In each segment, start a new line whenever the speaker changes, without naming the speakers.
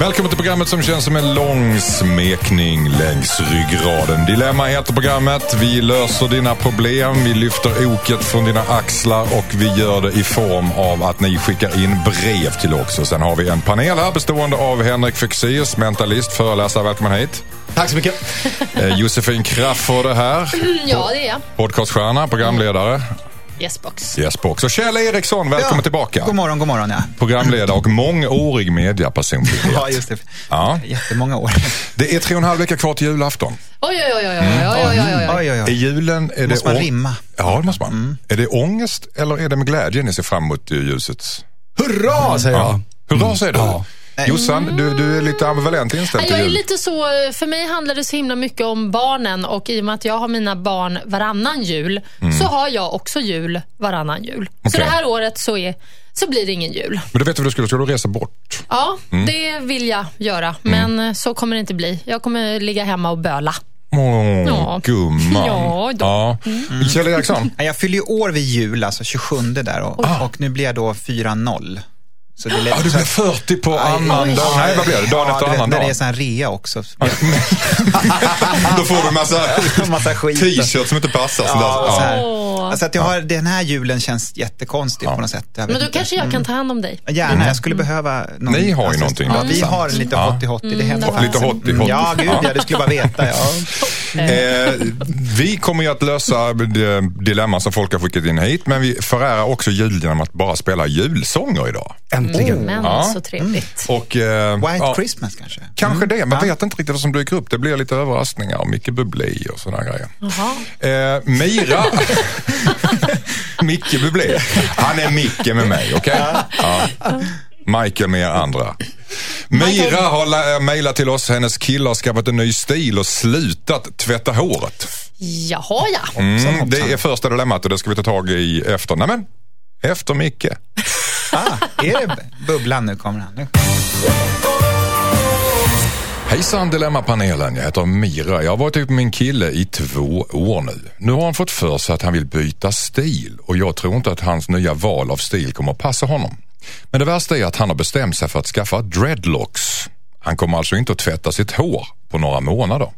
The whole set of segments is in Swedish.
Välkommen till programmet som känns som en lång smekning längs ryggraden. Dilemma heter programmet. Vi löser dina problem, vi lyfter oket från dina axlar och vi gör det i form av att ni skickar in brev till oss. Och sen har vi en panel här bestående av Henrik Fexeus, mentalist, föreläsare. Välkommen hit.
Tack så mycket.
Eh, Josefin Crafoord är här.
Ja, det är jag.
Podcaststjärna, programledare.
Yesbox.
Yesbox. Och Kjell Eriksson, välkommen
ja.
tillbaka.
God morgon, god morgon. Ja.
Programledare och mångårig mediapersonlighet.
ja, just det.
Ja.
Jättemånga år.
det är tre och en halv vecka kvar till julafton.
Oj, oj, oj.
Är julen... Är
måste man rimma.
Ja, det måste man. Mm. Är det ångest eller är det med glädje ni ser fram emot eh, ljuset?
Hurra, säger jag. Ja.
Hurra, säger du. Mm.
Ja.
Jossan, du, du är lite ambivalent inställd till
Jag är
jul.
lite så, för mig handlar det så himla mycket om barnen och i och med att jag har mina barn varannan jul så har jag också jul varannan jul. Så
Okej.
det här året så, är, så blir det ingen jul.
Men du vet vad du skulle, skulle du resa bort?
Ja, det vill jag göra, men eh, så kommer det inte bli. Jag kommer ligga hemma och böla.
Åh,
Ja.
gumman.
Ja, då.
Ja. Kjell Eriksson,
Ja, Jag fyller ju år vid jul, alltså 27 där och, och nu blir jag då 4-0. Så det är
ja, du blir 40 på annan dag. Nej, vad blir det? Dagen efter
du vet,
annan
När det
dag.
är sån här rea också.
Då får du en massa,
Massa
t-shirts som inte passar.
Ja, så här. Alltså att jag har, den här julen känns jättekonstig
Ja.
på något sätt. Jag vet
Men då
inte.
kanske jag kan ta hand om dig.
Gärna, jag skulle behöva någon,
Ni har ju någonting
Ja, vi har lite
Ja.
hotti-hotti, det händer
Mm,
Lite hotti-hotti.
Mm, Ja, gud ja, du skulle bara veta. Ja.
Eh, vi kommer ju att lösa det dilemma som folk har skickat in hit, men vi förärar också jul genom att bara spela julsånger idag.
Äntligen.
Men
Ja.
så trevligt.
Och, eh,
White
ja,
Christmas kanske?
Kanske det, men
Ja.
vet inte riktigt vad som dyker upp. Det blir lite överraskningar och Micke Bublé och sådana grejer.
Jaha.
Eh, Mira, Micke Bublé, han är Micke med mig, okej? Ja. Michael med er andra. Mira har äh, mejlat till oss, hennes kille har skaffat en ny stil och slutat tvätta håret.
Jaha, ja.
Mm, det är första dilemmat och det ska vi ta tag i efter, nämen, efter Micke.
Ah, är det bubblan nu kommer han? Nu.
Hejsan Dilemmapanelen, jag heter Mira. Jag har varit ihop med min kille i två år nu. Nu har han fått för sig att han vill byta stil och jag tror inte att hans nya val av stil kommer att passa honom. Men det värsta är att han har bestämt sig för att skaffa dreadlocks. Han kommer alltså inte att tvätta sitt hår på några månader.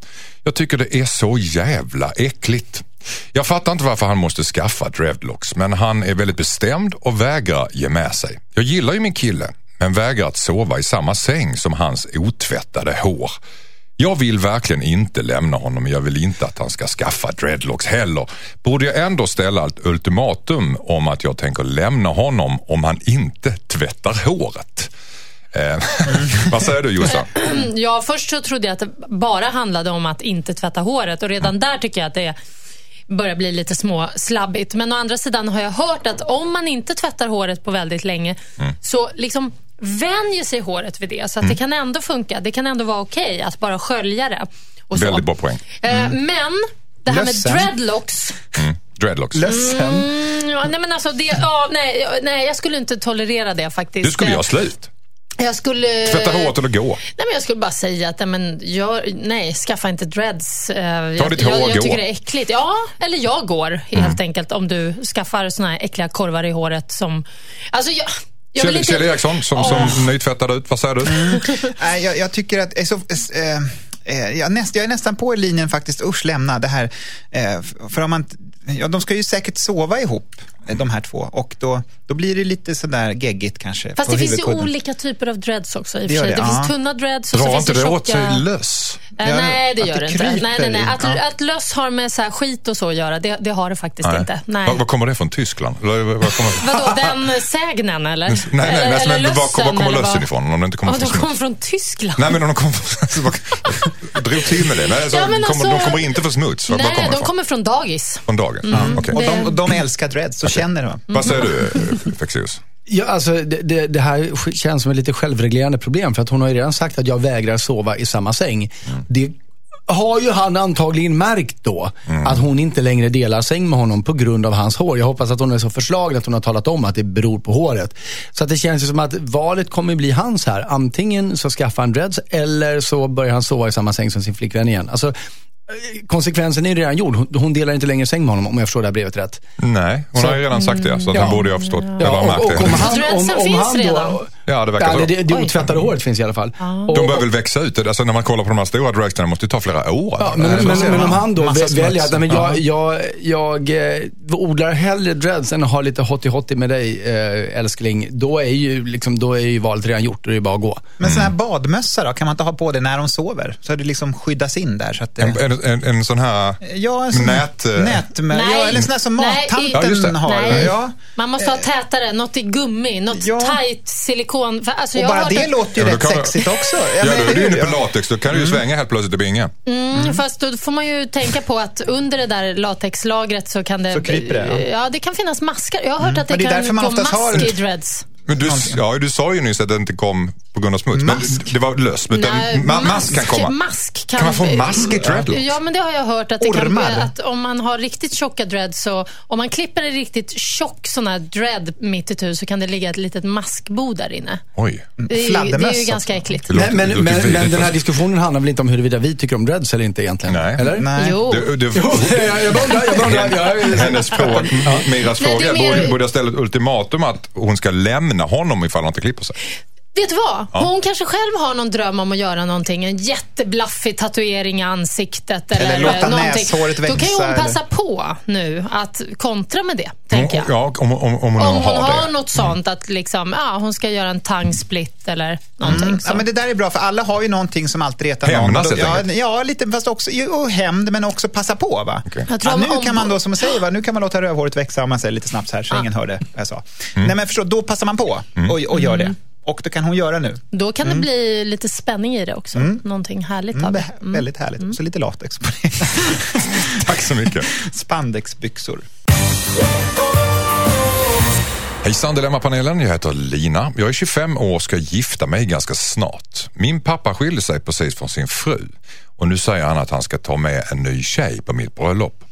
Jag tycker det är så jävla äckligt. Jag fattar inte varför han måste skaffa dreadlocks men han är väldigt bestämd och vägrar ge med sig. Jag gillar ju min kille men vägrar att sova i samma säng som hans otvättade hår. Jag vill verkligen inte lämna honom men jag vill inte att han ska skaffa dreadlocks heller. Borde jag ändå ställa ett ultimatum om att jag tänker lämna honom om han inte tvättar håret? Eh, vad säger du Jossan?
Ja, först så trodde jag att det bara handlade om att inte tvätta håret och redan där tycker jag att det börjar bli lite små slabbigt. Men å andra sidan har jag hört att om man inte tvättar håret på väldigt länge så liksom vänjer sig håret vid det. Så att det kan ändå funka. Det kan ändå vara okej att bara skölja det. Och så.
Väldigt bra poäng.
Eh, Men det här
Lössen.
med dreadlocks.
Mm. Dreadlocks.
Ledsen.
Mm, ja, nej, men alltså det, ja, nej, nej, jag skulle inte tolerera det faktiskt.
Du skulle
Eh,
göra slut.
Jag skulle...
Tvätta håret eller gå.
Nej, men jag skulle bara säga att nej, men, gör, nej, skaffa inte dreads. Eh, jag,
ditt hår
jag, jag
gå.
tycker det är äckligt. Ja, eller jag går helt enkelt om du skaffar såna här äckliga korvar i håret som... Alltså, jag, jag
Kjell,
inte...
Kjell Eriksson som, som nytvättad ut, vad säger du?
Nej, jag, jag tycker att... eh, Så, eh, jag, näst, jag är nästan på linjen faktiskt. Usch, lämna det här. För om man, ja, de ska ju säkert sova ihop, eh, de här två. Och då, då blir det lite sådär geggigt kanske.
Fast det finns ju olika typer av dreads också i och
Det
för sig.
det,
Det, finns tunna dreads och så
Drar
finns
inte
det
det åt sig
tjocka...
löss?
Eh,
Ja,
nej, det gör
det
det inte. Nej, nej, nej. Att,
Ja.
att löss har med så här skit och så att göra, det, det har det faktiskt
Nej.
inte. Nej.
Var, var kommer det från? Tyskland? Eller, var, var kommer...
Vadå, den sägnen eller?
Nej, nej,
eller,
nej, men var, var
lössen,
kommer
eller
lössen
vad?
ifrån? Om det inte kommer
Ja,
från
de kommer från Tyskland.
Nej, men om de kommer från... Drog till med det. Nej, alltså,
Ja, alltså-
de kommer inte från smuts. Var, var
Nej, de kommer från dagis.
Från dagen? Ja, okej.
Och
Det-
de, och de älskar dreads, så känner de.
Vad säger du, eh, Fexeus?
Ja, alltså, det, det, det här känns som ett lite självreglerande problem. För att hon har ju redan sagt att jag vägrar sova i samma säng. Det har ju han antagligen märkt då
Mm.
att hon inte längre delar säng med honom på grund av hans hår. Jag hoppas att hon är så förslagen att hon har talat om att det beror på håret. Så att det känns ju som att valet kommer bli hans här. Antingen så skaffar han dreads eller så börjar han sova i samma säng som sin flickvän igen. Alltså, konsekvensen är ju redan gjord. Hon, hon delar inte längre säng med honom om jag förstår det här brevet rätt.
Nej, hon
Så-
har ju redan sagt det. Så att
Ja.
han borde ju ha förstått. Eller
Ja,
märkt
och, och om han, om, om
finns
han
redan.
då...
Ja, det verkar
Ja,
så.
det, det, otvättade håret finns i alla fall. Och-
De bör väl växa ut. Alltså när man kollar på de här stora dragsterna måste det ta flera år.
Ja, men,
Eller
men,
så.
men om han då väljer att men jag, jag, jag eh, odlar hellre dreads än att ha lite hotty-hotty med dig eh, älskling. Då är, ju, liksom, då är ju valet redan gjort och det är bara att gå.
Men sån här badmössa då, kan man inte ha på det när de sover? Så att det liksom skyddas in där. Så att det...
En, en, en, en sån här...
Ja, en sån
Nät, eh,
nät med,
Nej.
ja, eller en sån här som
Nej, i-
Ja,
mattanten har.
Nej.
Ja.
Man måste ha tätare, något i gummi, något
Ja.
tight silikon. För, alltså,
Och bara
hört
det
att-
låter ju
Ja,
rätt
kan
sexigt också.
Ja,
men
då är du inne på latex. Då kan du ju svänga helt plötsligt i bingen.
Mm, Fast då får man ju tänka på att under det där latexlagret så kan det...
Så kryper det, ja. Mm.
ja. det kan finnas maskar. Jag har hört att det,
det är därför
kan
man
gå mask
har-
i dreads.
Men du, ja, du sa ju nyss att det inte kom på grund av smuts.
Mask?
Men det var löst. Utan
Nej,
ma- mask kan komma.
Mask kan,
Kan man få mask i dreadlocks?
Ja, men det har jag hört. Att, det kan,
Ormar?
att om man har riktigt tjocka dreads så om man klipper en riktigt tjock sån här dread mitt i tu så kan det ligga ett litet maskbo där inne.
Oj.
Det är, ju- det är ju ganska äckligt.
Låter-
Men, men, men, den här diskussionen handlar väl inte om huruvida vi tycker om dreads eller inte egentligen?
Nej.
Eller?
Nej.
Jo.
Det, det,
jag, jag bara undrar,
hennes fråga, Miras fråga, borde jag ställa ett ultimatum att hon ska lämna honom ifall han inte klipper sig?
Vet du vad? Hon kanske själv har någon dröm om att göra någonting. En jätteblaffig tatuering i ansiktet. Eller,
Eller låta
någonting.
näshåret
Då kan ju
växa,
hon
eller-
passa på nu att kontra med det, tänker jag.
Ja, om, om, om hon
Om hon
har
har
det.
något sånt att liksom, ja, hon ska göra en tangsplit eller någonting.
Mm.
Så.
Ja, men det där är bra, för alla har ju någonting som alltid retar
Hämnas
någon.
helt
ja, ja, lite, fast också jo, hämnd, men också passa på. Va?
Tror
Ja, nu
om-
kan man då, som jag säger, va? nu kan man låta rövhåret växa, om man säger lite snabbt så här, så ingen hörde vad jag sa.
Mm.
Nej, men förstå, då passar man på och, och gör det. Och det kan hon göra nu.
Då kan det bli lite spänning i det också. Någonting härligt av
Mm, det
det.
är väldigt härligt. Och så lite latex på det.
Tack så mycket.
Spandexbyxor.
Hejsan Dilemmapanelen, jag heter Lina. Jag är 25 år och ska gifta mig ganska snart. Min pappa skilde sig precis från sin fru och nu säger han att han ska ta med en ny tjej på mitt bröllop.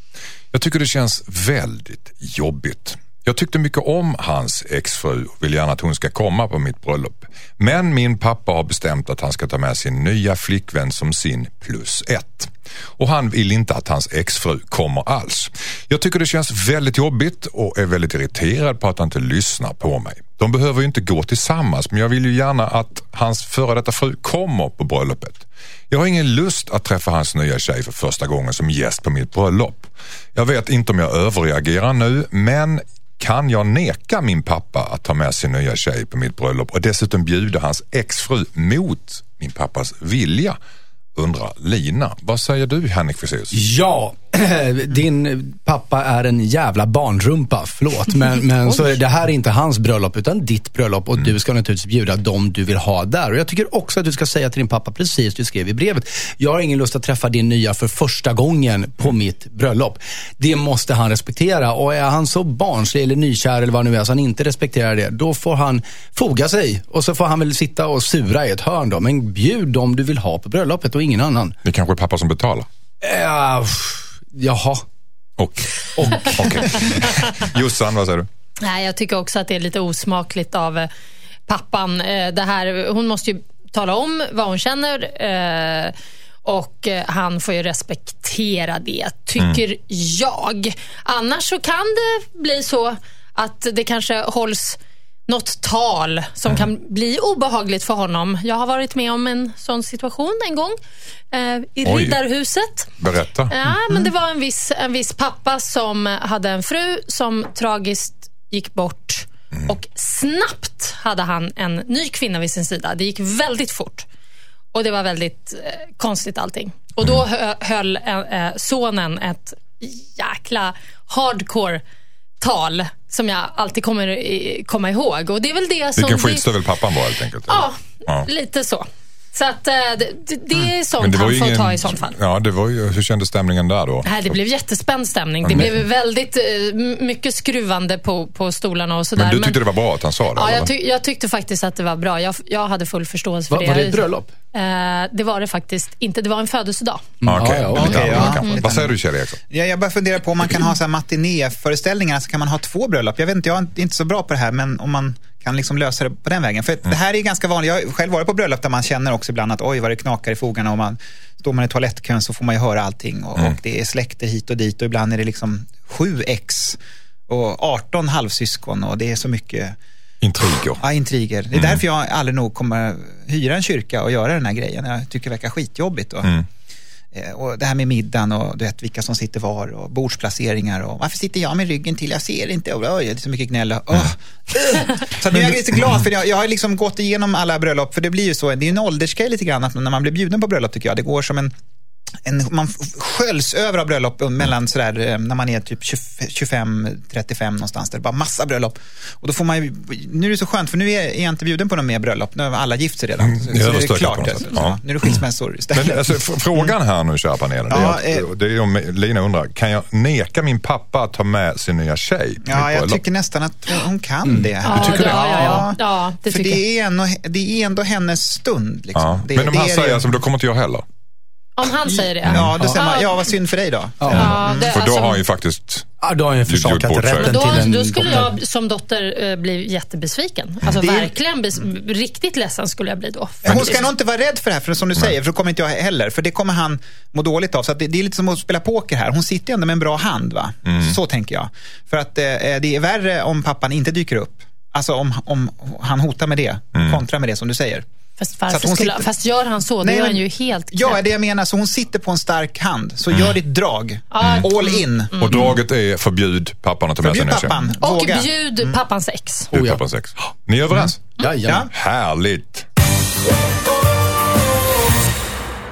Jag tycker det känns väldigt jobbigt. Jag tyckte mycket om hans exfru och vill gärna att hon ska komma på mitt bröllop. Men min pappa har bestämt att han ska ta med sin nya flickvän som sin plus ett. Och han vill inte att hans exfru kommer alls. Jag tycker det känns väldigt jobbigt och är väldigt irriterad på att han inte lyssnar på mig. De behöver ju inte gå tillsammans men jag vill ju gärna att hans före detta fru kommer på bröllopet. Jag har ingen lust att träffa hans nya tjej för första gången som gäst på mitt bröllop. Jag vet inte om jag överreagerar nu men kan jag neka min pappa att ta med sin nya tjej på mitt bröllop och dessutom bjuda hans exfru mot min pappas vilja? Undrar Lina. Vad säger du Henrik Fexeus?
Ja, din pappa är en jävla barnrumpa. Förlåt, men, men så är det, här är inte hans bröllop utan ditt bröllop och du ska naturligtvis bjuda dem du vill ha där. Och jag tycker också att du ska säga till din pappa precis du skrev i brevet. Jag har ingen lust att träffa din nya för första gången på mitt bröllop. Det måste han respektera och är han så barnslig eller nykär eller vad nu är så han inte respekterar det, då får han foga sig och så får han väl sitta och sura i ett hörn då. Men bjud dem du vill ha på bröllopet och ingen annan.
Det kanske är pappa som betalar?
Ja, jaha.
Och? och. Okej. Jossan, vad säger du?
Nej, jag tycker också att det är lite osmakligt av eh, pappan. Eh, Det här, hon måste ju tala om vad hon känner eh, och han får ju respektera det, tycker jag. Annars så kan det bli så att det kanske hålls något tal som kan bli obehagligt för honom. Jag har varit med om en sån situation en gång eh, i
Oj.
Riddarhuset.
Berätta.
Ja, men det var en viss, en viss pappa som hade en fru som tragiskt gick bort. Och snabbt hade han en ny kvinna vid sin sida. Det gick väldigt fort. Och det var väldigt eh, konstigt allting. Och då hö, höll eh, eh, sonen ett jäkla hardcore tal som jag alltid kommer komma ihåg. Och det är väl det som...
Vilken skitstövel pappan var helt enkelt.
Ja,
Ja.
lite så. Så att eh, det, det- det är
Men
sånt
det var
han får
ingen...
ta i sånt fall.
Ja, det var ju... Hur kändes stämningen där då?
Nej, det blev jättespänd stämning. Det blev väldigt eh, mycket skruvande på, på stolarna och sådär.
Men du tyckte det var bra att han sa det?
Ja, jag, tyck- jag tyckte faktiskt att det var bra. Jag, jag hade full förståelse för
Va,
det.
var det ett bröllop?
Eh, det var det faktiskt inte. Det var en födelsedag.
Ja, okej.
Ja, ja,
Det är lite
okej,
annorlunda
ja.
kanske.
Mm.
Vad säger du Kjell Eriksson?
Ja, jag bara funderar på om man kan ha matinéföreställningar, så kan man ha två bröllop. Jag vet inte, jag är inte så bra på det här, men om man kan liksom lösa det på den vägen. För det här är ganska vanligt. Jag har själv varit på bröllop där man känner också ibland att oj vad det knakar i fogarna och man står man i toalettkön så får man ju höra allting och, och det är släkter hit och dit och ibland är det liksom sju ex och 18 halvsyskon och det är så mycket
Intriger.
ja, intriger. Det är därför jag aldrig nog kommer hyra en kyrka och göra den här grejen. Jag tycker det verkar skitjobbigt. Och, eh, och det här med middagen och du vet vilka som sitter var och bordsplaceringar och varför sitter jag med ryggen till? Jag ser inte. Och, oj, det är så mycket gnäll. Och, ugh. så nu är jag lite glad för jag, jag har liksom gått igenom alla bröllop för det blir ju så. Det är en åldersgrej lite grann att när man blir bjuden på bröllop tycker jag. Det går som en en, man sköljs över av bröllop mellan sådär, eh, när man är typ 25-35 någonstans. Där det är bara massa bröllop. Och då får man ju, nu är det så skönt för nu är är jag inte bjuden på någon mer bröllop. Nu har alla gift sig redan. Så,
det är
så är det
överstökat
klart.
något sätt.
Ja.
Ja.
Nu är det skilsmässor istället.
Men alltså, frågan här nu, kära panelen, det är,
Ja,
att, det är om Lina undrar, kan jag neka min pappa att ta med sin nya tjej
Ja, jag
bröllop?
tycker nästan att hon- kan det.
Ja,
Du tycker
ja, ja, ja. Ja, det
för
tycker
det är, ändå, det är ändå hennes stund. Liksom.
Ja.
Det,
Men om
det
han
är
säger,
det.
alltså, då kommer inte jag heller.
Om han säger det.
Ja, då säger man, ja vad synd för dig då.
Ja, det,
För då
alltså-
har han ju faktiskt...
Ja, då har han ju försakat rätten
Då,
till en
då skulle
dotter.
jag som dotter eh, bli jättebesviken. Alltså
Det-
verkligen bes, riktigt ledsen skulle jag bli då.
Hon ska nog inte vara rädd för det här, för som du säger, för det kommer inte jag heller. För det kommer han må dåligt av. Så att det, det är lite som att spela poker här. Hon sitter ju ändå med en bra hand. va? Så tänker jag. För att eh, det är värre om pappan inte dyker upp. Alltså om, om han hotar med det, kontra med det som du säger.
Fast,
Så att
varför
hon
skulle,
sitter-
fast gör han så, då
Nej,
är
men-
han ju helt
Ja,
knäpp.
det jag menar. Så hon sitter på en stark hand. Så gör ditt drag. All in.
Och draget är förbjud pappan att ta med sig
Förbjud pappan.
Och
Våga.
bjud pappans ex.
Förbjud
Oh, ja.
pappans ex. Ni är överens?
Ja, ja.
Härligt.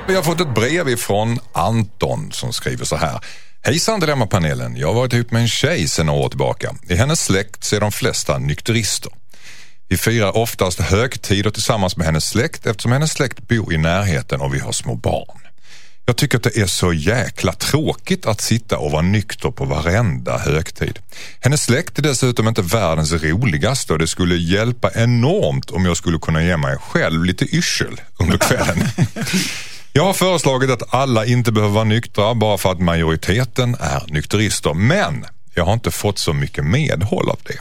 Vi har fått ett brev ifrån Anton som skriver så här. Hejsan Dilemmapanelen. Jag har varit ihop med en tjej sedan några år tillbaka. I hennes släkt så är de flesta nykterister. Vi firar oftast högtider tillsammans med hennes släkt eftersom hennes släkt bor i närheten och vi har små barn. Jag tycker att det är så jäkla tråkigt att sitta och vara nykter på varenda högtid. Hennes släkt är dessutom inte världens roligaste och det skulle hjälpa enormt om jag skulle kunna ge mig själv lite yrsel under kvällen. Jag har föreslagit att alla inte behöver vara nyktra bara för att majoriteten är nykterister. Men jag har inte fått så mycket medhåll av det.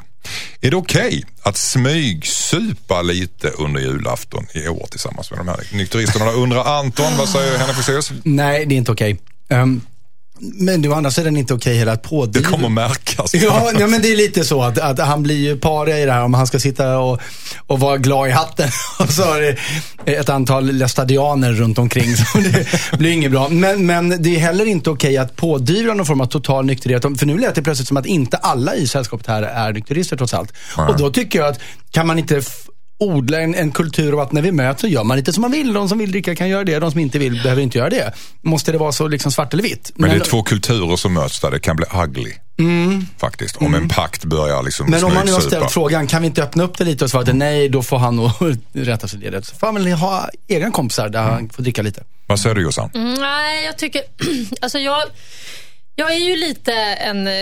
Är det okej att smygsupa lite under julafton i år tillsammans med de här nykteristerna? Undrar Anton, vad säger Henrik Fexeus?
Nej, det är inte okej. Ehm, men det är å andra sidan inte okej heller att
Det
pådyvla...
kommer märkas.
Ja, nej, men det är lite så att, att han blir ju paria i det här om han ska sitta och, och vara glad i hatten. Och så har det ett antal lestadianer runt omkring. Så det blir inget bra. Men, men det är heller inte okej att pådyvla någon form av total nykterhet. För nu lät det plötsligt som att inte alla i sällskapet här är nykterister trots allt. Och då tycker jag att, kan man inte odla en, en kultur av att när vi möts så gör man lite som man vill. De som vill dricka kan göra det, de som inte vill behöver inte göra det. Måste det vara så liksom svart eller vitt?
Men det är två kulturer som möts där. Det kan bli ugly. Faktiskt. Om en pakt börjar liksom
Mm. Men om man nu har ställt frågan, kan vi inte öppna upp det lite och svara att nej, då får han nog rätta sig ledet. Så får han väl ha egna kompisar där han får dricka lite.
Vad säger du Jossan?
Mm, nej, jag tycker... Alltså jag, jag är ju lite en... eh,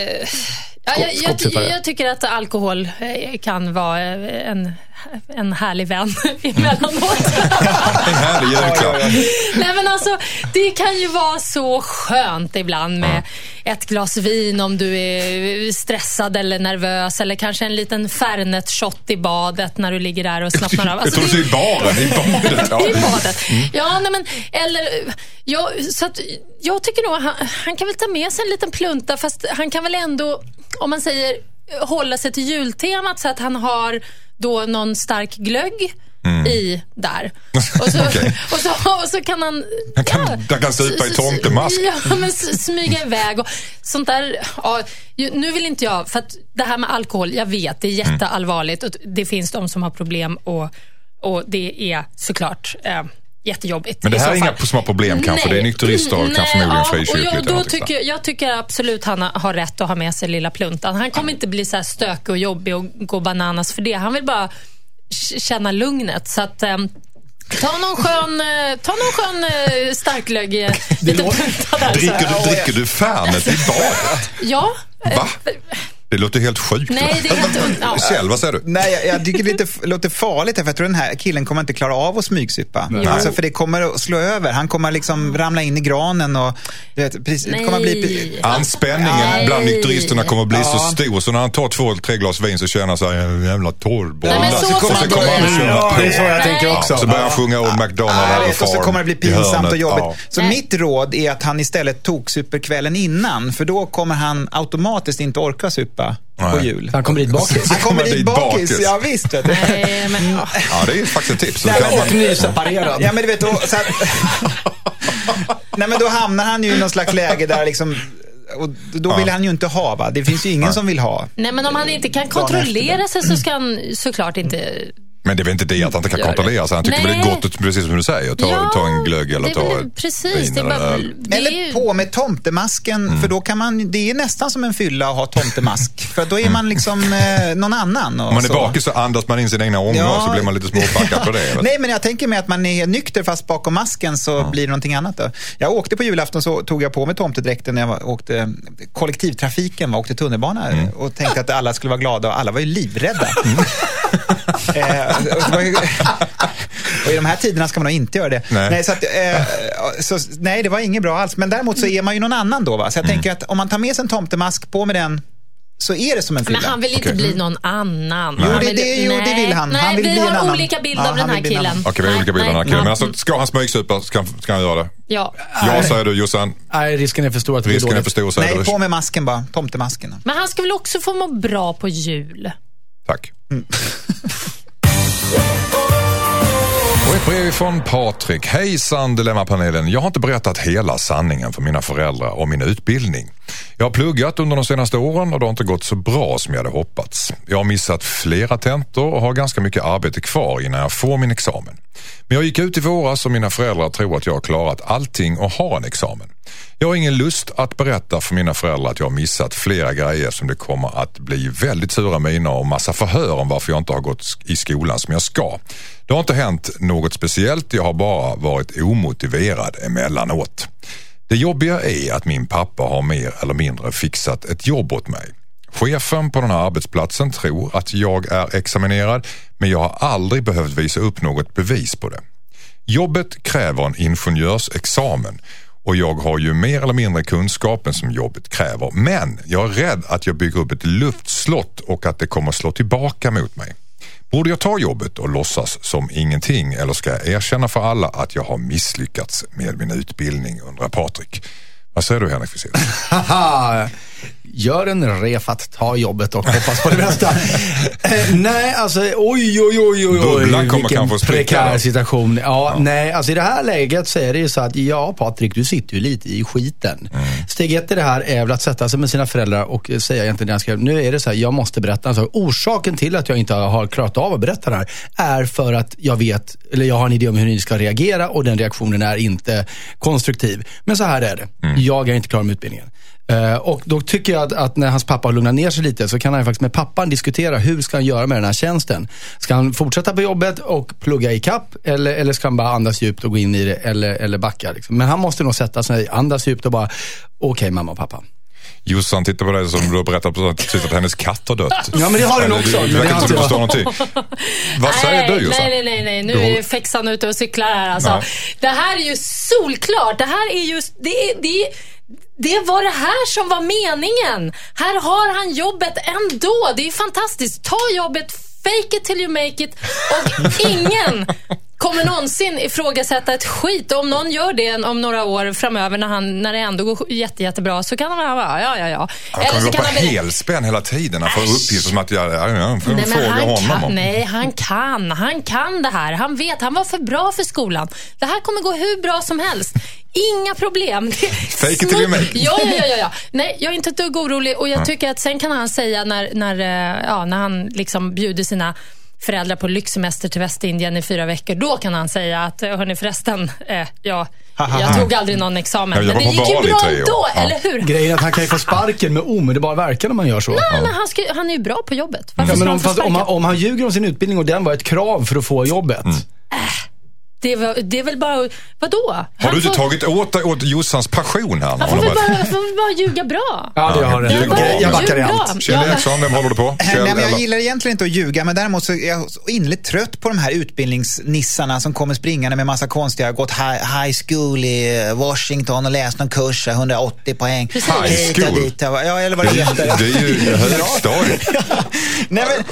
Ja, jag, jag, jag tycker att alkohol eh, kan vara eh, en, en härlig vän emellanåt.
En härlig julklapp.
Nej men alltså, det kan ju vara så skönt ibland med ett glas vin om du är stressad eller nervös eller kanske en liten Fernet-shot i badet när du ligger där och slappnar av.
Jag
Alltså,
tror du
det-
säger baren. I badet. Ja.
i badet. Ja, nej men, eller, ja, så att, jag tycker nog han, han kan väl ta med sig en liten plunta fast han kan väl ändå, om man säger hålla sig till jultemat så att han har då någon stark glögg i där. Och så,
Okej.
och, så, och så kan han...
Han kan- han kan supa i tomtemask.
Ja, men smyga iväg och sånt där. Ja, nu vill inte jag, för att det här med alkohol, jag vet, det är jätteallvarligt och det finns de som har problem och, och det är såklart eh, jättejobbigt.
Men det här är inga små problem kanske. Det är nykterister och kan
Nej,
förmodligen
ja,
frikyrkligt
jag, tycker, jag tycker absolut han har- rätt att ha med sig lilla pluntan. Han kommer inte bli så här stökig och jobbig och gå bananas för det. Han vill bara känna lugnet. Så att, ehm, Ta någon skön, eh, ta någon skön eh, starklögg. eh, Lite punta där. så
Dricker du, dricker du Fernet i badet?
Ja. eh,
Va? Det låter helt sjukt.
Nej, det är helt un- ja.
Kjell, vad säger du?
Nej, jag, jag tycker det lite, låter farligt, för jag tror den här killen kommer inte klara av att smygsupa. Alltså, för det kommer att slå över. Han kommer liksom ramla in i granen och du vet, precis, det kommer att bli...
Anspänningen
Nej.
bland nykteristerna kommer att bli så
Ja.
stor så när han tar två eller tre glas vin så känner han sig en jävla torrboll.
Så
och sen
det
kommer han att köra
Ja,
på.
det är så jag tänker också.
Så börjar han sjunga Old McDonald
Ja, vet, och så kommer det bli pinsamt och jobbigt.
Ja.
Så
Nej.
mitt råd är att han istället toksuper kvällen innan, för då kommer han automatiskt inte orka supa på
Nej.
jul.
Han kommer dit bakis.
Han kommer
Kommer
dit bakis,
bakis.
ja visst. Vet du.
Nej, men, ja.
Ja, det är faktiskt ett tips. Så
Nej,
kan
men-
man...
Och nyseparerad.
Ja, men du vet, då, så här, Nej, men då hamnar han ju i någon slags läge där liksom, och då vill han ju inte ha, va? Det finns ju ingen som vill ha.
Nej, men om han inte kan kontrollera sig så ska han såklart inte...
Men det är väl inte det att han inte kan
Gör
kontrollera sig. Han tycker väl det är
Nej.
gott, att- precis som du säger, ta, ta en glögg eller ta
väl- Precis,
vin
det är
eller
bara...
öl.
Det är
Eller
ju,
på med tomtemasken, för då kan man, det är nästan som en fylla att ha tomtemask. För då är man liksom eh, någon annan.
Om man är
så.
bakis så andas man in sina egna ångor
Ja.
så blir man lite småpackad på det.
Nej, men jag tänker mig att man är nykter fast bakom masken så blir det någonting annat. Då. Jag åkte på julafton så tog jag på mig tomtedräkten när jag var- åkte kollektivtrafiken, var, åkte tunnelbana
Mm.
och tänkte att alla skulle vara glada och alla var ju livrädda. eh, och, ju, och i de här tiderna ska man nog inte göra det.
Nej.
så att, eh, så, nej, det var inget bra alls. Men däremot så är man ju någon annan då. Va? Så jag
Mm.
tänker att om man tar med sig en tomtemask, på med den, så är det som en fylla.
men han vill inte
Okej.
bli någon annan.
Jo, det- det- jo, det
nej.
vill han.
Nej,
Han vill
vi
bli en
har
annan.
olika bild
Ja,
av den här killen.
Okej, vi har olika bilder av den här
Nej,
killen. Men
nej.
alltså, ska han smygsupa ska, han- ska han göra det?
Ja.
Ja, säger du Jossan.
Nej, risken är för stor att det blir
är
dåligt.
för stor, säger
Nej,
du.
på med masken bara. Tomtemasken.
Men han ska väl också få må bra på jul?
Tack. Och ett brev från Patrik. Hejsan Dilemmapanelen. Jag har inte berättat hela sanningen för mina föräldrar om min utbildning. Jag har pluggat under de senaste åren och det har inte gått så bra som jag hade hoppats. Jag har missat flera tentor och har ganska mycket arbete kvar innan jag får min examen. Men jag gick ut i våras och mina föräldrar tror att jag har klarat allting och har en examen. Jag har ingen lust att berätta för mina föräldrar att jag har missat flera grejer som det kommer att bli väldigt sura miner och massa förhör om varför jag inte har gått i skolan som jag ska. Det har inte hänt något speciellt, jag har bara varit omotiverad emellanåt. Det jobbiga är att min pappa har mer eller mindre fixat ett jobb åt mig. Chefen på den här arbetsplatsen tror att jag är examinerad men jag har aldrig behövt visa upp något bevis på det. Jobbet kräver en ingenjörsexamen och jag har ju mer eller mindre kunskapen som jobbet kräver. Men jag är rädd att jag bygger upp ett luftslott och att det kommer slå tillbaka mot mig. Borde jag ta jobbet och låtsas som ingenting eller ska jag erkänna för alla att jag har misslyckats med min utbildning, undrar Patrik. Vad säger du Henrik Fexeus?
Gör en refat, ta jobbet och hoppas på det bästa. eh, nej, alltså oj, oj, oj, oj, oj.
Bubblan kommer
vilken
kanske att spricka
prekär
då.
situation. Ja, nej, alltså i det här läget så är det ju så att, ja Patrik, du sitter ju lite i skiten.
Mm.
Steg ett i det här är väl att sätta sig med sina föräldrar och säga egentligen ganska, nu är det så här, jag måste berätta. Alltså, orsaken till att jag inte har klarat av att berätta det här är för att jag vet, eller jag har en idé om hur ni ska reagera och den reaktionen är inte konstruktiv. Men så här är det,
Mm.
jag är inte klar med utbildningen. Eh, och då tycker jag att, att när hans pappa har lugnat ner sig lite så kan han ju faktiskt med pappan diskutera hur ska han göra med den här tjänsten. Ska han fortsätta på jobbet och plugga i kapp eller, eller ska han bara andas djupt och gå in i det eller, eller backa? Liksom. Men han måste nog sätta sig, andas djupt och bara, okej mamma och pappa.
Jossan tittar på dig som du har berättat precis att hennes katt har dött.
Ja, men det har den också, men det
verkar inte du förstår någonting. Vad säger
nej,
du Jossan?
Nej, nej, nej, nu
Du
är Fexan ute och cyklar här alltså.
Nej.
Det här är ju solklart. Det här är just, det, är, det, är, det var det här som var meningen. Här har han jobbet ändå. Det är fantastiskt. Ta jobbet, fake it till you make it och ingen kommer någonsin ifrågasätta ett skit. Om någon gör det om några år framöver när, han, när det ändå går jätte, jättebra så kan han bara, ja, ja, ja.
Han kommer på
han
helspänn hela tiden. Han får uppgifter som att jag, jag, jag får
Nej,
fråga
han
honom
kan,
om.
nej, han kan. Han kan det här. Han vet. Han var för bra för skolan. Det här kommer gå hur bra som helst. Inga problem.
Fake it till you make it.
Ja, ja, ja, ja, ja. Nej, jag är inte ett dugg orolig. Och jag tycker att sen kan han säga när, när, eh, ja, när han liksom bjuder sina föräldrar på lyxsemester till Västindien i fyra veckor. Då kan han säga att, eh, hörni förresten, eh, ja, jag tog aldrig någon examen.
Jag
Men det gick ju bra ändå,
Ja.
eller hur?
Grejen är att han kan ju få sparken med omedelbar verkan om man gör så.
Nej, men han, ska, han är ju bra på jobbet. Varför
Ja, men
han
om, fast om, han, om han ljuger om sin utbildning och den var ett krav för att få jobbet.
Det, var, det är väl bara, vadå?
Har
Han
du inte
får-
tagit åt åt Jossans passion här?
Han får väl bara, får väl bara ljuga bra.
Ja, det har du. Jag, jag backar i allt.
Kjell Eriksson, vem håller du på?
Nej,
Kjell,
men jag gillar egentligen inte att ljuga, men däremot så är jag innerligt trött på de här utbildningsnissarna som kommer springande med massa konstiga, gått high, high school i Washington och läst någon kurs, 180 poäng.
High school?
dit, Ja, eller vad det
Det är-
heter.
det är ju högstadiet.
Nej, men,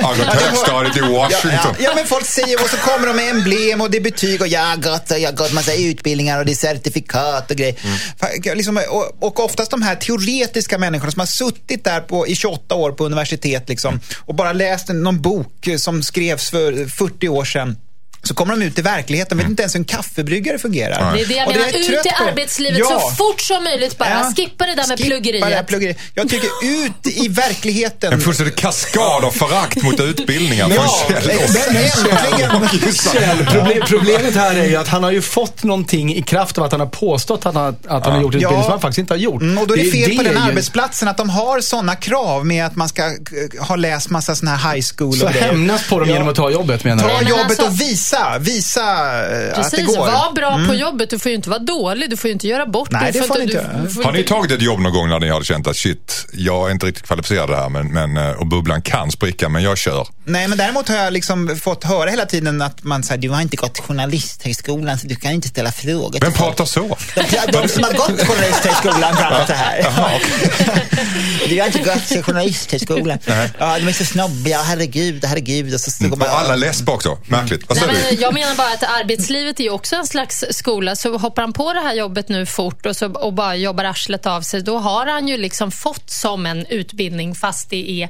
Jag har gått högstadiet i
Ja,
Washington.
ja, ja, men folk säger och så kommer de med emblem och det är betyg och jag har gått, jag har gått massa utbildningar och det är certifikat och grejer. Fa- Liksom, och, och oftast de här teoretiska människorna som har suttit där på, i 28 år på universitet liksom, och bara läst någon bok som skrevs för 40 år sedan. Så kommer de ut i verkligheten, vet inte ens hur en kaffebryggare fungerar.
Det är det jag
Och
menar.
är
Ut i
på det.
arbetslivet
Ja.
så fort som möjligt bara.
Ja.
Skippa det där med
Skippa
pluggeriet.
det pluggeriet. Jag tycker ut i verkligheten.
En fullständig kaskad av förakt mot utbildningar från
Ja,
Kjell.
men äntligen.
Kjell, problem, problemet här är ju att han har ju fått någonting i kraft av att han har påstått att han, att han har gjort en utbildning som han faktiskt inte har gjort.
Mm, och då är det fel på den arbetsplatsen att de har sådana krav med att man ska eh, ha läst massa såna här high school
Så
och grejer.
hämnas på dem
Ja.
genom att ta jobbet menar
Ta
du?
men
jobbet
alltså-
och visa, visa eh, att det
Precis,
går.
var bra på jobbet. Du får ju inte vara dålig. Du får ju inte göra bort
Nej, det får
du-
inte.
du får
Har ni
inte-
tagit ett jobb någon gång när ni har känt att shit, jag är inte riktigt kvalificerad här men, men, eh, och bubblan kan spricka men jag kör.
Nej, men däremot har jag liksom fått höra hela tiden att man säger du har inte gått journalisthögskolan så du kan inte ställa frågor.
Vem
till folk."
pratar så?
De, de som har gått journalisthögskolan pratar så här. Du har inte gått journalisthögskolan. Ja, de är så snobbiga, herregud, herregud. Och så står
Och
man,
alla läspar också. Märkligt. Vad säger
men
du?
jag menar bara att arbetslivet är ju också en slags skola. Så hoppar han på det här jobbet nu fort och, så, och bara jobbar arslet av sig, då har han ju liksom fått som en utbildning fast det är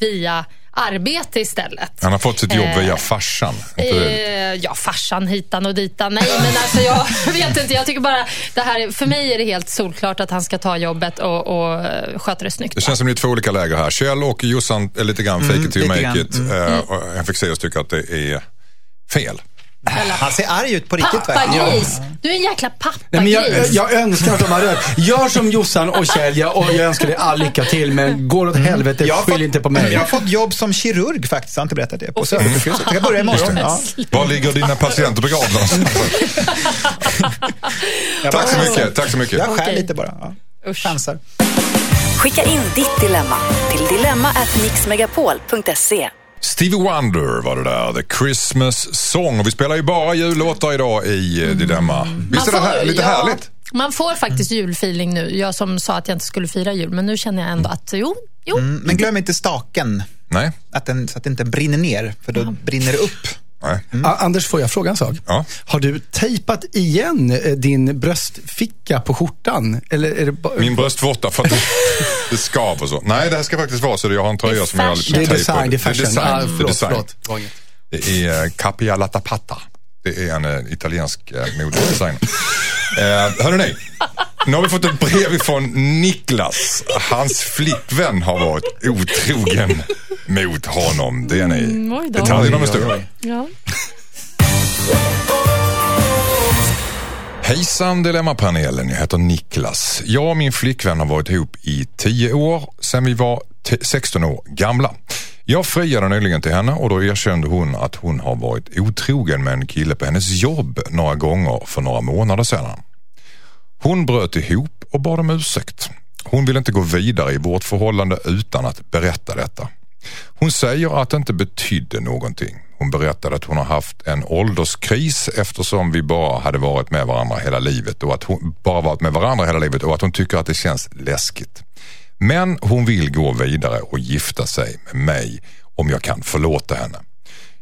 via arbete istället.
Han har fått sitt jobb
Eh,
via farsan.
Eh, ja, farsan hitan och ditan. Nej, men alltså jag vet inte. Jag tycker bara, det här, för mig är det helt solklart att han ska ta jobbet och, och eh, sköta det snyggt.
Det känns som det är två olika läger här. Kjell och Jossan är lite grann fake it till you make
grann.
it. Eh, och FXeus tycker att det är fel.
Han ser arg ut på riktigt. verkligen.
Pappagris! Du är en jäkla
Nej, men jag,
pappagris.
jag önskar att de hade rätt. Gör som Jossan och Kjell jag- och jag önskar dig all lycka till men går åt helvete,
Jag har
skyll inte på mig.
Jag har fått jobb som kirurg faktiskt, jag har inte berättat det. På Södersjukhuset. Jag kan börja imorgon. Ja.
Var ligger dina patienter begravda någonstans? Tack så mycket. Tack så mycket.
Jag skär
Okej.
lite bara. Ja. Chansar.
Skicka in ditt dilemma till dilemma@mixmegapol.se.
Stevie Wonder var det där, The Christmas Song. Och vi spelar ju bara jullåtar idag i eh, Dilemma. Visst är det här, lite
ja,
härligt?
Man får faktiskt julfeeling nu. Jag som sa att jag inte skulle fira jul, men nu känner jag ändå att jo, jo.
Mm, Men glöm inte staken,
Nej?
att den, så att det inte brinner ner, för då brinner det upp.
Nej.
A- Anders, får jag fråga en sak?
Ja.
Har du tejpat igen eh, din bröstficka på skjortan? Eller är det bara...
Min bröstvårta för att det, det skav och så. Nej, det här ska faktiskt vara så. Jag har en tröja som jag har lite
Det är design, det är fashion.
design.
Ah,
det är
förlåt,
design.
förlåt. Det
är eh, Capia Latapata. Det är en eh, italiensk modedesigner. eh, hörrni, nu har vi fått ett brev ifrån Niklas. Hans flickvän har varit otrogen mot honom. Det är ni.
Mm.
Detaljerna om en stund.
Ja.
Hejsan Dilemmapanelen, jag heter Niklas. Jag och min flickvän har varit ihop i 10 år sedan vi var t- 16 år gamla. Jag friade nyligen till henne och då erkände hon att hon har varit otrogen med en kille på hennes jobb några gånger för några månader sedan. Hon bröt ihop och bad om ursäkt. Hon vill inte gå vidare i vårt förhållande utan att berätta detta. Hon säger att det inte betydde någonting. Hon berättade att hon har haft en ålderskris eftersom vi bara hade varit med varandra hela livet och att hon bara varit med varandra hela livet och att hon tycker att det känns läskigt. Men hon vill gå vidare och gifta sig med mig om jag kan förlåta henne.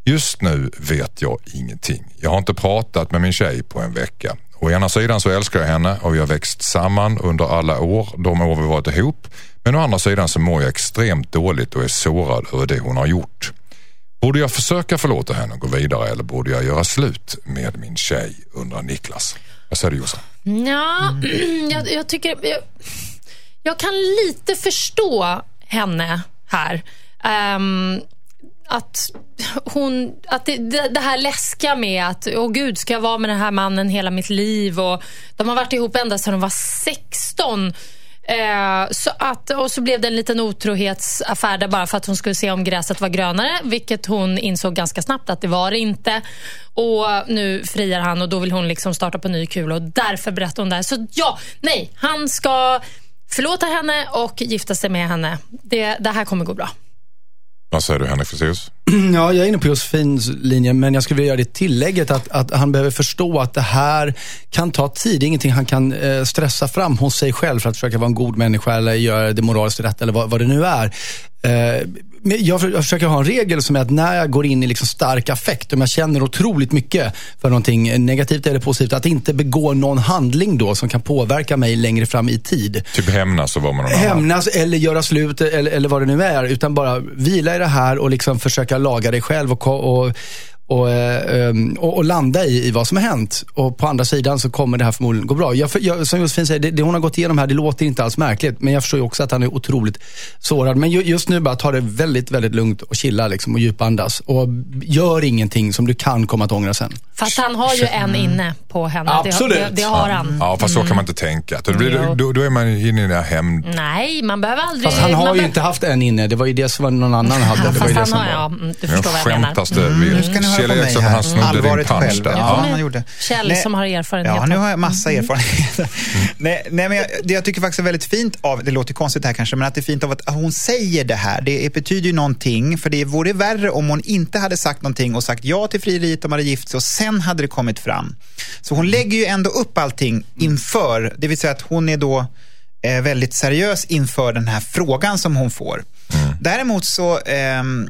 Just nu vet jag ingenting. Jag har inte pratat med min tjej på en vecka. Å ena sidan så älskar jag henne och vi har växt samman under alla år, de år vi varit ihop. Men å andra sidan så mår jag extremt dåligt och är sårad över det hon har gjort. Borde jag försöka förlåta henne och gå vidare eller borde jag göra slut med min tjej, undrar Niklas. Vad säger du Jossan?
Ja, jag, jag tycker... Jag, jag kan lite förstå henne här. Um, att hon, att det, det, det här läskiga med att, åh gud, ska jag vara med den här mannen hela mitt liv? Och de har varit ihop ända sedan de var 16. Eh, så att, och så blev det en liten otrohetsaffär där bara för att hon skulle se om gräset var grönare, vilket hon insåg ganska snabbt att det var det inte. Och nu friar han och då vill hon liksom starta på ny kula och därför berättar hon det här. Så ja, nej, han ska förlåta henne och gifta sig med henne. Det, det här kommer gå bra.
Vad säger du Henrik Fexeus?
Ja, jag är inne på Josefins linje, men jag skulle vilja göra det tillägget att, att han behöver förstå att det här kan ta tid. Det är ingenting han kan eh, stressa fram hos sig själv för att försöka vara en god människa eller göra det moraliskt rätt eller vad, vad det nu är. Eh, jag, för, jag försöker ha en regel som är att när jag går in i liksom stark affekt, om jag känner otroligt mycket för någonting negativt eller positivt, att inte begå någon handling då som kan påverka mig längre fram i tid.
Typ hämnas och vara med någon annan.
Hämnas eller göra slut eller, eller vad det nu är. Utan bara vila i det här och liksom försöka laga dig själv och, och, och, eh, ehm, och, och landa i, i vad som har hänt. Och på andra sidan så kommer det här förmodligen gå bra. Jag, jag, som Josefin säger, det, det hon har gått igenom här, det låter inte alls märkligt. Men jag förstår ju också att han är otroligt sårad. Men ju, just nu bara ta det väldigt, väldigt lugnt och chilla liksom, och djupandas. Och gör ingenting som du kan komma att ångra sen.
Fast han har ju en inne på henne.
Absolut.
Det, det, det har han.
Ja, fast så kan man inte tänka. Då, blir, då, då är man inne i den här hämnd...
Nej, man behöver aldrig...
Fast han har
man
ju inte haft en inne. Det var ju det som någon annan hade. Det var ju det
han
som
har,
var.
ja, mm, du förstår vad jag menar.
skämtaste
Nu
vill.
ska ni höra
Kjell Eriksson, han snodde din punch
själv.
där.
Ja,
Ja.
han gjorde.
Kjell
Nej.
som har erfarenhet.
Ja, nu har jag massa erfarenhet. nej, nej, men jag, det jag tycker faktiskt är väldigt fint av, det låter konstigt här kanske, men att det är fint av att hon säger det här. Det betyder ju någonting, för det vore värre om hon inte hade sagt någonting och sagt ja till frieriet, de hade gift sig och sen hade det kommit fram. Så hon lägger ju ändå upp allting inför, det vill säga att hon är då eh, väldigt seriös inför den här frågan som hon får. Däremot så, ehm,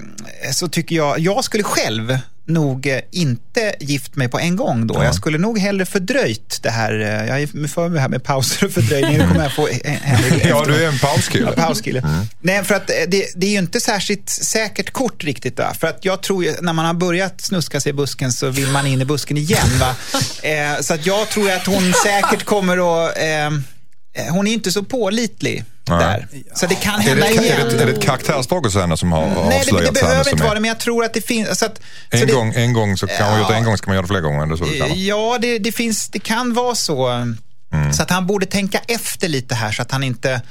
så tycker jag, jag skulle själv nog eh, inte gift mig på en gång då. Jag skulle nog hellre fördröjt det här. eh, Jag är för mig här med pauser och fördröjning. Kommer jag få eh,
Ja, du är en pauskille.
Ja, pauskille. Nej, för att det, det är ju inte särskilt säkert kort riktigt. Då. För att jag tror ju, när man har börjat snuska sig i busken så vill man in i busken igen. Va? Eh, så att jag tror att hon säkert kommer att... Eh, hon är inte så pålitlig
Nej.
där. Så det kan
Är det,
hända
är,
igen.
det, är det ett karaktärsdrag hos henne som har
Nej, det, det
avslöjats
behöver inte vara det, men jag tror att det finns... Så att, så
En
det,
gång, en gång så kan man göra det en gång så kan man göra det flera gånger. Eller så, man.
Ja, det, det, finns, det kan vara så. Så att han borde tänka efter lite här så att han inte...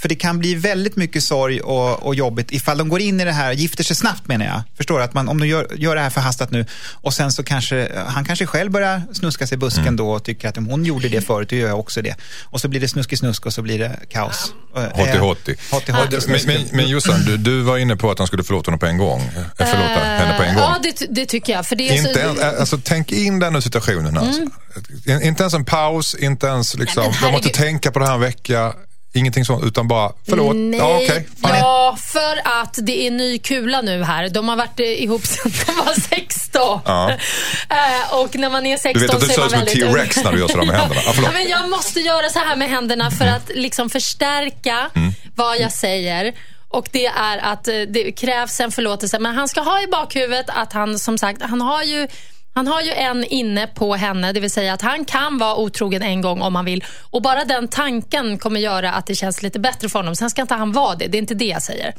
För det kan bli väldigt mycket sorg och, och jobbigt ifall de går in i det här, gifter sig snabbt menar jag. Förstår du? Att man, om de gör, gör det här förhastat nu och sen så kanske han kanske själv börjar snuska sig i busken då och tycker att om hon gjorde det förut, då gör jag också det. Och så blir det snusk-snusk och så blir det kaos. Eh,
Hotti-hotti.
Hotti-hotti.
Men, men, men Jossan, du, du var inne på att han skulle förlåta henne på en gång. Eh, Förlåta henne på en gång.
Ja, det, det tycker jag. För det är
Inte
så,
ens, alltså, tänk in den nu situationen. Alltså. In- Inte ens en paus, inte ens liksom,
Nej,
jag måste tänka på det här en vecka. Ingenting sånt, utan bara förlåt.
Nej,
Ja, fine.
ja, för att det är ny kula nu här. De har varit eh, ihop sedan de var 16.
Ja.
Eh, och när man är 16
Du vet att du
så är
ser
man
ut som en
väldigt.
T-rex när du gör sådär med händerna. Ja, förlåt.
men jag måste göra så här med händerna för att liksom förstärka
Mm.
vad jag säger. Och det är att eh, det krävs en förlåtelse. Men han ska ha i bakhuvudet att han som sagt, han har ju han har ju en inne på henne, det vill säga att han kan vara otrogen en gång om han vill. Och bara den tanken kommer göra att det känns lite bättre för honom. Sen ska inte han vara det, det är inte det jag säger.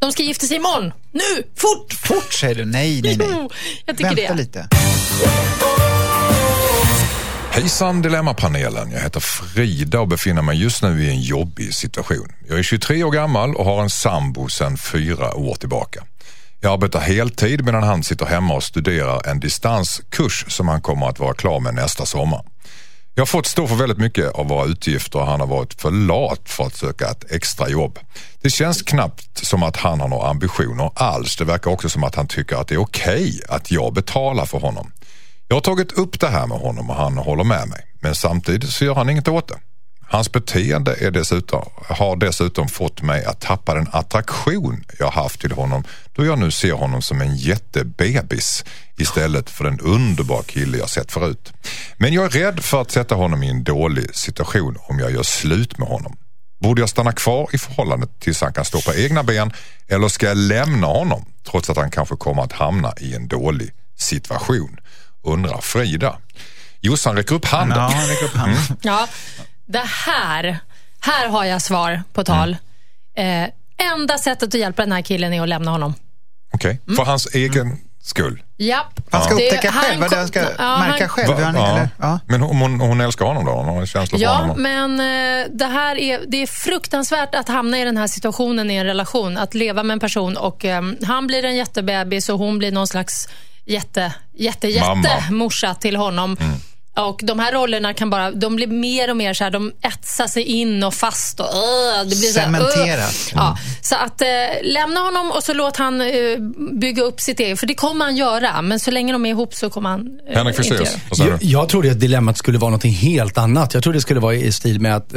De ska gifta sig imorgon, nu, fort!
Fort säger du? Nej, nej, nej.
Jo, jag tycker
Vänta
det.
lite.
Hejsan Dilemmapanelen. Jag heter Frida och befinner mig just nu i en jobbig situation. Jag är 23 år gammal och har en sambo sedan fyra år tillbaka. Jag arbetar heltid medan han sitter hemma och studerar en distanskurs som han kommer att vara klar med nästa sommar. Jag har fått stå för väldigt mycket av våra utgifter och han har varit för lat för att söka ett extra jobb. Det känns knappt som att han har några ambitioner alls. Det verkar också som att han tycker att det är okej att jag betalar för honom. Jag har tagit upp det här med honom och han håller med mig. Men samtidigt så gör han inget åt det. Hans beteende är dessutom, har dessutom fått mig att tappa den attraktion jag haft till honom då jag nu ser honom som en jättebebis istället för den underbara kille jag sett förut. Men jag är rädd för att sätta honom i en dålig situation om jag gör slut med honom. Borde jag stanna kvar i förhållandet tills han kan stå på egna ben eller ska jag lämna honom trots att han kanske kommer att hamna i en dålig situation? Undrar Frida. Jossan räcker upp handen.
Ja, räck upp handen.
Ja, det här, här har jag svar på tal.
Mm.
Eh, enda sättet att hjälpa den här killen är att lämna honom.
Okej, för hans egen skull.
Japp.
Han ska
Det-
upptäcka
han
själv, han
kom-
ska
ja,
märka
han-
själv. Hur han,
Ja.
eller? Ja.
Men hon, hon, hon älskar honom då? Hon har en känsla för
Ja,
honom?
men eh, det här är, det är fruktansvärt att hamna i den här situationen i en relation. Att leva med en person och eh, han blir en jättebebis och hon blir någon slags jätte, jätte, jätte
Mamma.
morsa till honom. Och de här rollerna kan bara, de blir mer och mer så här, de etsar sig in och fast och uh, det blir så här,
Cementerat.
Ja, så att eh, lämna honom och så låt han eh, bygga upp sitt eget, för det kommer han göra. Men så länge de är ihop så kommer han eh,
Henrik Fexeus,
göra.
Jag, jag trodde att dilemmat skulle vara något helt annat. Jag trodde det skulle vara i stil med att,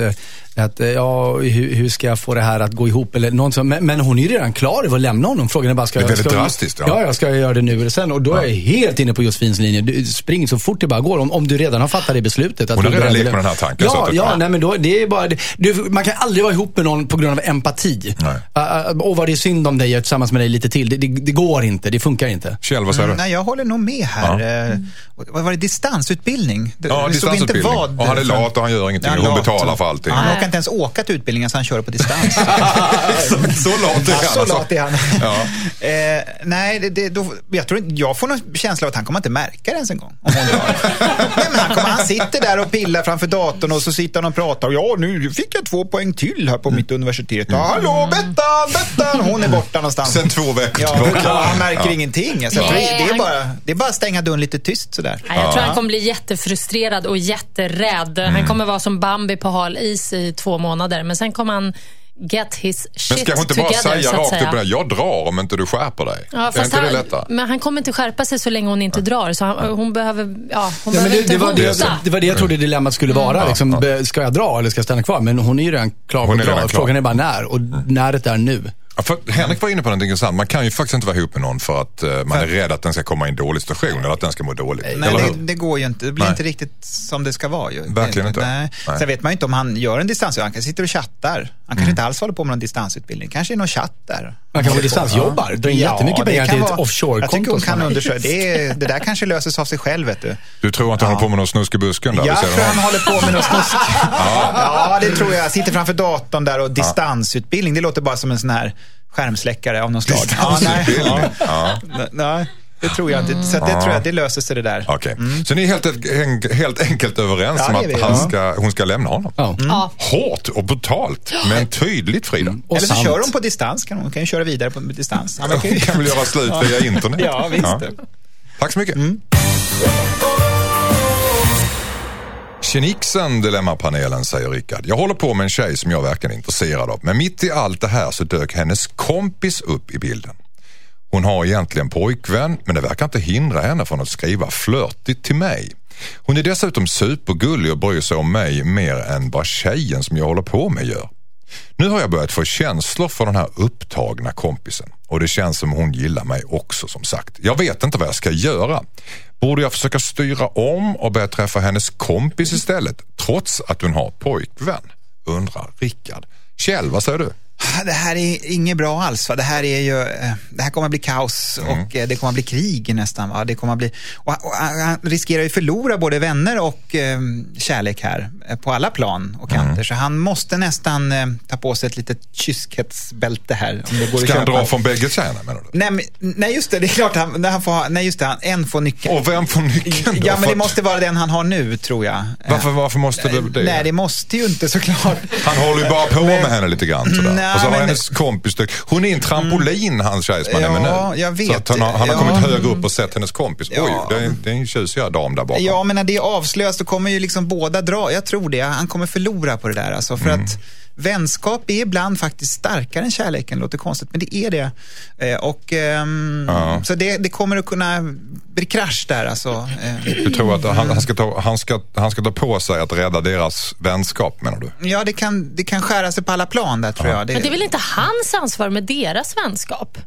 att ja, hur, hur ska jag få det här att gå ihop? Eller men, men hon är ju redan klar över att lämna honom. Frågan är bara, ska
Det är
jag...
väldigt
ska,
drastiskt, ja.
Ja, jag ska jag göra det nu eller sen? Och då är jag helt inne på Josefins linje. Du, spring så fort det bara går. Om, om du redan har fattat det beslutet. Att
Hon har
du
redan lekt med den här tanken, så
Ja, ja,
ja.
nej men då, det är bara, det, du, man kan aldrig vara ihop med någon på grund av empati.
Nej.
Uh, uh, och vad det är synd om dig, jag är tillsammans med dig lite till. Det, det, det går inte, det funkar inte.
Kjell, vad säger du?
Nej, jag håller nog med här. Eh, Vad var det? Distansutbildning? Det,
Ja,
det stod inte
distansutbildning.
vad.
Och han är lat och han gör ingenting.
Han
Hon betalar för allting.
Han orkar inte ens åka till utbildningen så han kör på distans.
Så lat är
Ja,
han.
så
alltså.
lat är han.
Ja.
eh, nej, det, det, då, jag, tror, inte- jag får någon känsla av att han kommer inte märka det ens en gång. Om hon drar. nej, men han, kommer, han sitter där och pillar framför datorn och så sitter han och pratar. Ja, nu fick jag två poäng till här på mitt universitet. Ja, hallå, Bettan, Bettan! Hon är borta någonstans.
Sen två veckor
Ja,
tillbaka.
ja, han märker ingenting. Alltså,
Nej,
det, är
han-
bara, det är bara att stänga dörren lite tyst sådär.
Nej, jag tror han kommer bli jättefrustrerad och jätterädd.
Mm.
Han kommer vara som Bambi på hal is i två månader. Men sen kommer han get his shit
Men ska hon inte bara
together,
säga rakt
säga.
upp det? Jag drar om inte du skärper dig.
Ja,
är inte det
han,
lättare?
men han kommer inte skärpa sig så länge hon inte drar. Så han, hon behöver, ja, hon
Ja,
behöver
det,
inte
det, var det,
hota.
det var det jag trodde dilemmat skulle vara.
Ja,
liksom,
ja.
Ska jag dra eller ska jag stanna kvar? Men hon är ju redan klar på
Hon är
att dra.
redan klar.
Frågan är bara när. Och näret är nu.
Ja, för Henrik var inne på något intressant. Man kan ju faktiskt inte vara ihop med någon för att eh, man är rädd att den ska komma i en dålig situation eller att den ska må dåligt.
Nej,
eller
det, det går ju inte. Det blir
Nej.
inte riktigt som det ska vara. Ju.
Verkligen
Det-
inte.
Nej.
Nej.
Sen vet man ju inte om han gör en distans. Han kanske sitter och chattar. Han kanske
Mm.
inte alls håller på med någon distansutbildning. kanske är någon chatt där.
Man kanske distansjobbar. Drar in jättemycket
det
pengar till ett
vara- Jag
offshore-konto.
tycker hon kan
han-
undersöka. Det, är- det där kanske löses av sig själv, vet du.
Du tror att han håller på med någon snusk i busken där?
Jag tror han håller på med något snusk. ja, det tror jag. Sitter framför datorn där och distansutbildning. Det låter bara som en sån här skärmsläckare av något slag. Ja, nej, ja.
Ja.
nej, det tror jag inte. Så det tror jag, det löser sig det där.
Okej, så ni är helt, en- helt enkelt överens
Ja,
om att han
ja.
ska, hon ska lämna honom?
Ja.
Ja.
Hårt och brutalt, men tydligt Frida.
Och
Eller så
sant.
kör hon på distans. Kan hon kan ju köra vidare på distans. Han
Hon
ju-
kan väl göra slut via internet?
Ja, visst.
Tack så mycket. Tjenixen, Dilemmapanelen, säger Rickard. Jag håller på med en tjej som jag verkligen är intresserad av. Men mitt i allt det här så dök hennes kompis upp i bilden. Hon har egentligen pojkvän, men det verkar inte hindra henne från att skriva flörtigt till mig. Hon är dessutom supergullig och bryr sig om mig mer än vad tjejen som jag håller på med gör. Nu har jag börjat få känslor för den här upptagna kompisen och det känns som hon gillar mig också som sagt. Jag vet inte vad jag ska göra. Borde jag försöka styra om och börja träffa hennes kompis istället trots att hon har pojkvän? Undrar Rickard. Kjell, vad säger du?
Det här är inget bra alls. Va? Det, här är ju, eh, det här kommer att bli kaos
Mm.
och eh, det kommer att bli krig nästan. Va? Det kommer att bli, och, han riskerar ju förlora både vänner och eh, kärlek här på alla plan och kanter.
Mm.
Så han måste nästan eh, ta på sig ett litet kyskhetsbälte här. Om det går
Ska han dra från bägge tjejerna menar du?
Nej, men, nej, just det. Det är klart han, han får ha, nej, just det. Han, en får nyckeln.
Och vem får nyckeln då?
Ja, men det måste vara den han har nu, tror jag.
Varför, varför måste det det?
Nej, det måste ju inte såklart.
Han håller ju bara på med henne lite grann sådär.
Nej,
och så har
men-
hennes kompis dök. Hon är en trampolin hans tjej som han är med nu.
Ja, jag vet.
Så att han har, han har
Ja.
kommit högre upp och sett hennes kompis. Oj,
Ja.
det är, det är en tjusig dam där bakom.
Ja, men när det avslöjas då kommer ju liksom båda dra. Jag tror det. Han kommer förlora på det där. Alltså, för
Mm.
att vänskap är ibland faktiskt starkare än kärleken. Låter konstigt, men det är det. Eh, och, ehm,
Ja.
Så det, det kommer att kunna bli krasch där. Alltså. Eh,
Du tror att han, han, ska ta, han, ska, han ska ta på sig att rädda deras vänskap menar du?
ja, det kan, det kan skära sig på alla plan där tror jag.
Men det är väl inte hans ansvar med deras vänskap?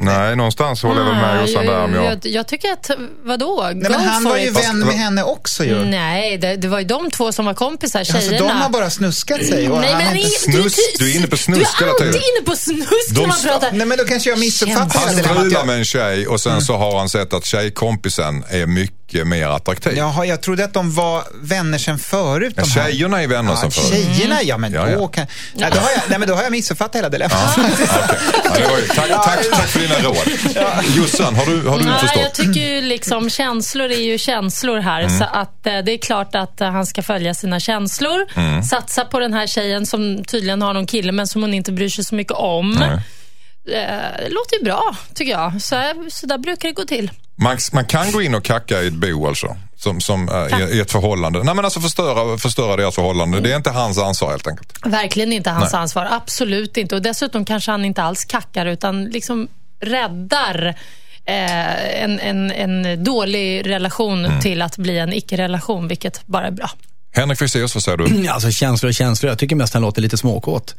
Nej, någonstans håller jag väl med Jossan där. om
jag,
jag...
jag, tycker att, vadå?
Nej, men han var ju
it.
vän med henne också ju.
Nej, det, det var ju de två som var kompisar,
Alltså,
tjejerna.
de har bara snuskat sig. Och
Nej,
han
men
har inte...
i-
Snus, du är inne på snusk
Du är alltid inne på snusk
De
när man pratar.
Nej, men då kanske jag missuppfattar
Han strular med en tjej och sen
Mm.
så har han sett att tjejkompisen är mycket mycket mer attraktiv.
Jaha, jag trodde att de var vänner sen förut.
Ja,
här.
tjejerna är vänner
Ja,
sen förut.
Tjejerna, ja men
Ja,
då
ja.
kan... Nej, då har jag, nej, men då har jag missuppfattat hela dilemmat.
Ja, det var ju, tack, tack, tack för dina råd. Jossan, har du, har du
Nej, jag
förstått?
tycker ju liksom känslor är ju känslor här.
Mm.
Så att eh, det är klart att eh, han ska följa sina känslor.
Mm.
Satsa på den här tjejen som tydligen har någon kille men som hon inte bryr sig så mycket om.
Nej.
Eh, Det låter ju bra, tycker jag. Så, här- så där brukar det gå till.
Man, man kan gå in och kacka i ett bo alltså, som, som äh, i ett förhållande. Nej men alltså förstöra, förstöra deras förhållande. Det är inte hans ansvar helt enkelt.
Verkligen inte hans
Nej.
ansvar. Absolut inte. Och dessutom kanske han inte alls kackar utan liksom räddar eh, en, en, en dålig relation
Mm.
till att bli en icke-relation, vilket bara är bra.
Henrik Fexeus, vad säger du?
Alltså känslor och känslor. Jag tycker mest han låter lite småkåt.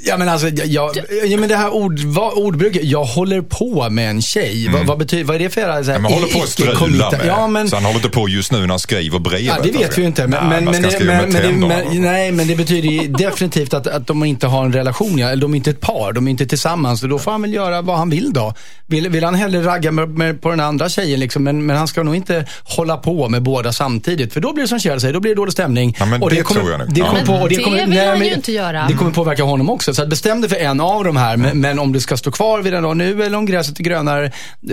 Ja men alltså, jag, jag, ja, men det här ord, ordbruket, jag håller på med en tjej. Vad, vad, betyder, vad är det för jävla
Mm. Man håller på att strula med.
Ja, men,
Så han håller inte på just nu när han skriver brevet.
Ja, det vet
alltså.
vi ju inte. Men,
Nej,
men, men, det, men, men, men, nej, men det betyder ju definitivt att, att de inte har en relation. Ja. De är inte ett par, de är inte tillsammans. Då får han väl göra vad han vill då. Vill, vill han hellre ragga med, med, på den andra tjejen, liksom, men, men han ska nog inte hålla på med båda samtidigt. För då blir det som Kjell säger, då blir det dålig stämning.
Ja, men
och
det
kommer,
tror jag nog.
Det,
Ja.
kommer
Men
på, och
det
kommer,
vill
nej,
han ju inte göra.
Det kommer påverka honom också. Så att bestäm dig för en av de här. Men, men om du ska stå kvar vid den då, nu eller om gräset är grönare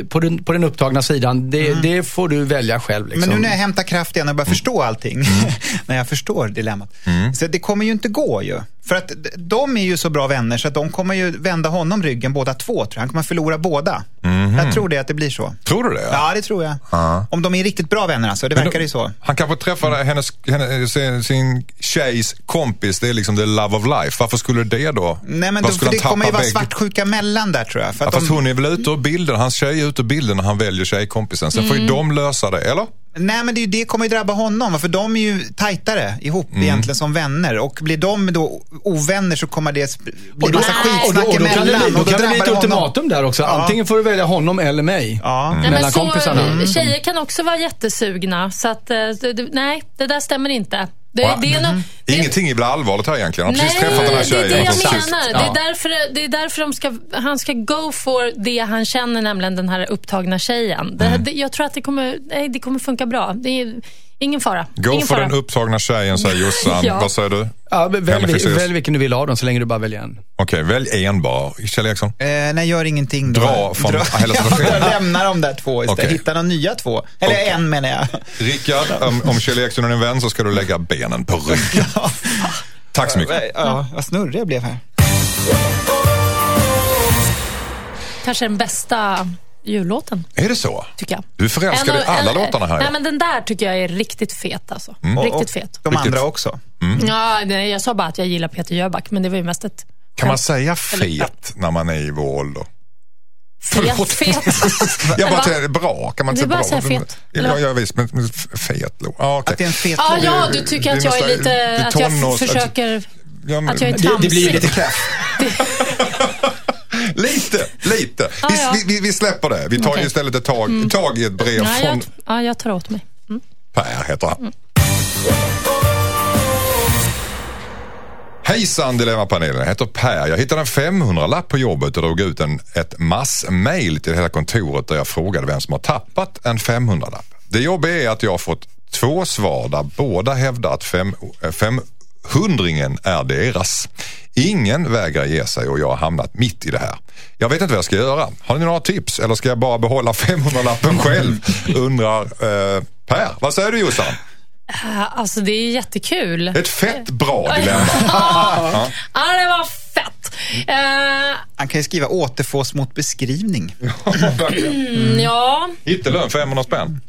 på den, på den upptagna sidan, det, det får du välja själv. Liksom.
Men nu när jag hämtar kraft igen och börjar förstå allting, när jag förstår dilemmat. Så det kommer ju inte gå ju. För att de är ju så bra vänner så att de kommer ju vända honom ryggen båda två tror jag. Han kommer förlora båda. Jag tror det att det blir så.
Tror du det?
Ja, det tror jag. Om de är riktigt bra vänner alltså, det
Men
verkar ju så.
Han kanske träffade hennes, henne, sin, sin tjejs kompis, det är liksom the love of life. Varför skulle det då?
Nej men då,
skulle
det kommer ju vara svartsjuka mellan där tror jag. För
Ja,
att
fast
de,
hon är väl ute ur bilden, hans tjej är ute ur bilden när han väljer tjejkompisen. Sen får ju de lösa det, eller?
Nej men det, det kommer ju drabba honom, för de är ju tajtare ihop
Mm.
egentligen som vänner. Och blir de då ovänner så kommer det bli massa
och då,
skitsnack
och då kan det
emellan.
då
och då
kan det bli ett
det
ultimatum där också.
Ja.
Antingen får du välja honom eller mig.
Ja.
Nej,
Mellan
men så,
kompisarna. Mm.
Tjejer kan också vara jättesugna. Så att, eh, det, det- nej, det där stämmer inte. Det,
Va?
det är no, det,
Ingenting blir allvarligt här egentligen. Han har precis träffat den här
det är
tjejen.
det jag menar.
Ja.
Det är därför, det är därför de ska, han ska go for det han känner, nämligen den här upptagna tjejen.
Mm.
det, jag tror att det kommer, nej, det kommer funka bra. Det är ingen fara.
Gå
ingen
för
fara.
den upptagna tjejen, säger Jossan.
Ja.
Vad säger du?
Ja, välj, välj vilken du vill ha dem så länge du bara väljer en.
Okej, välj en bara. Kjell Eriksson?
Eh, nej, gör ingenting då.
Dra från hela situationen.
ja, lämna de där två istället.
Okej.
Hitta några nya två. Eller
Okej.
en menar jag.
Rickard, om, om Kjell Eriksson är din vän så ska du lägga benen på ryggen. Tack så mycket.
Ja, vad snurrig jag blev här.
Kanske den bästa jullåten,
Är det så?
tycker jag.
Du är förälskad i alla
en-
låtarna här.
Nej, men den där tycker jag är riktigt fet alltså.
Och,
Riktigt
och
fet.
de andra också.
Ja, nej, jag sa bara att jag gillar Peter Jöback, men det var ju mest ett
Kan man säga fet när man är i vår ålder?
Fet, fet.
Jag bara
Va?
tänkte, bra, kan man
Det
inte
är bara
säga
att säga fet,
Ja, ja visst, men men fet låt. Ja, okej.
Att det är en fet låt.
ja, du tycker
det
att jag är lite,
det
att jag försöker, att jag är
Det,
tramsig.
det blir ju lite kräft.
Lite, lite.
Ja,
Vi,
ja.
vi, vi släpper det. Vi tar
Okej.
istället ett tag, tag i ett brev
Ja,
från
jag, ja, jag tar åt mig.
Per, heter han. Hejsan Dilemmapanelen, jag heter Per. Jag hittade en 500-lapp på jobbet och drog ut en, ett massmail till hela kontoret där jag frågade vem som har tappat en 500-lapp. Det jobbiga är att jag har fått två svar där båda hävdar att fem, eh, femhundringen är deras. Ingen vägrar ge sig och jag har hamnat mitt i det här. Jag vet inte vad jag ska göra. Har ni några tips eller ska jag bara behålla 500-lappen själv? Undrar eh, Per. Vad säger du Jossan?
Äh, Alltså det är jättekul.
Ett fett bra dilemma.
Ja, det var fett. Eh,
Han kan ju skriva återfås mot beskrivning.
mm, ja,
Hittelön 500 spänn.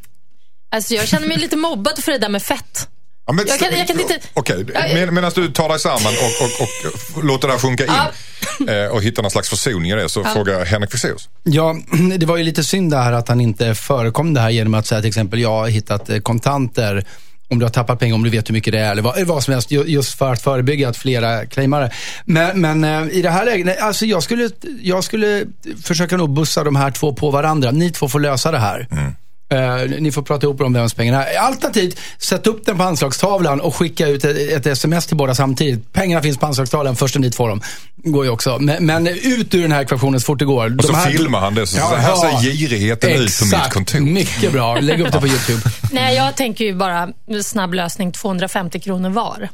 alltså jag känner mig lite mobbad för det där med fett.
Ja, men,
Jag kan- jag kan inte-
Okej, med, medan du tar dig samman och, och, och låter det här sjunka in eh, och hittar någon slags försoning i det så frågar jag Henrik Fexeus.
Ja, det var ju lite synd det här att han inte förekom det här genom att säga till exempel, jag har hittat eh, kontanter om du har tappat pengar, om du vet hur mycket det är eller vad, vad som helst, ju- just för att förebygga att flera claimar det. Men, men eh, i det här läget, alltså jag skulle, jag skulle försöka nog bussa de här två på varandra. Ni två får lösa det här. Eh, ni får prata ihop om vems pengarna är. Alternativt, sätt upp den på anslagstavlan och skicka ut ett, ett sms till båda samtidigt. Pengarna finns på anslagstavlan, först ni får dem. Går ju också. Men, men ut ur den här ekvationen så fort det går.
Och så
De här-
filmar han det. Så,
Ja,
så här
ja.
ser girigheten ut på mitt
Exakt.
kontor.
Mycket bra. Lägg upp det på YouTube.
Nej, jag tänker ju bara snabb lösning, 250 kronor var.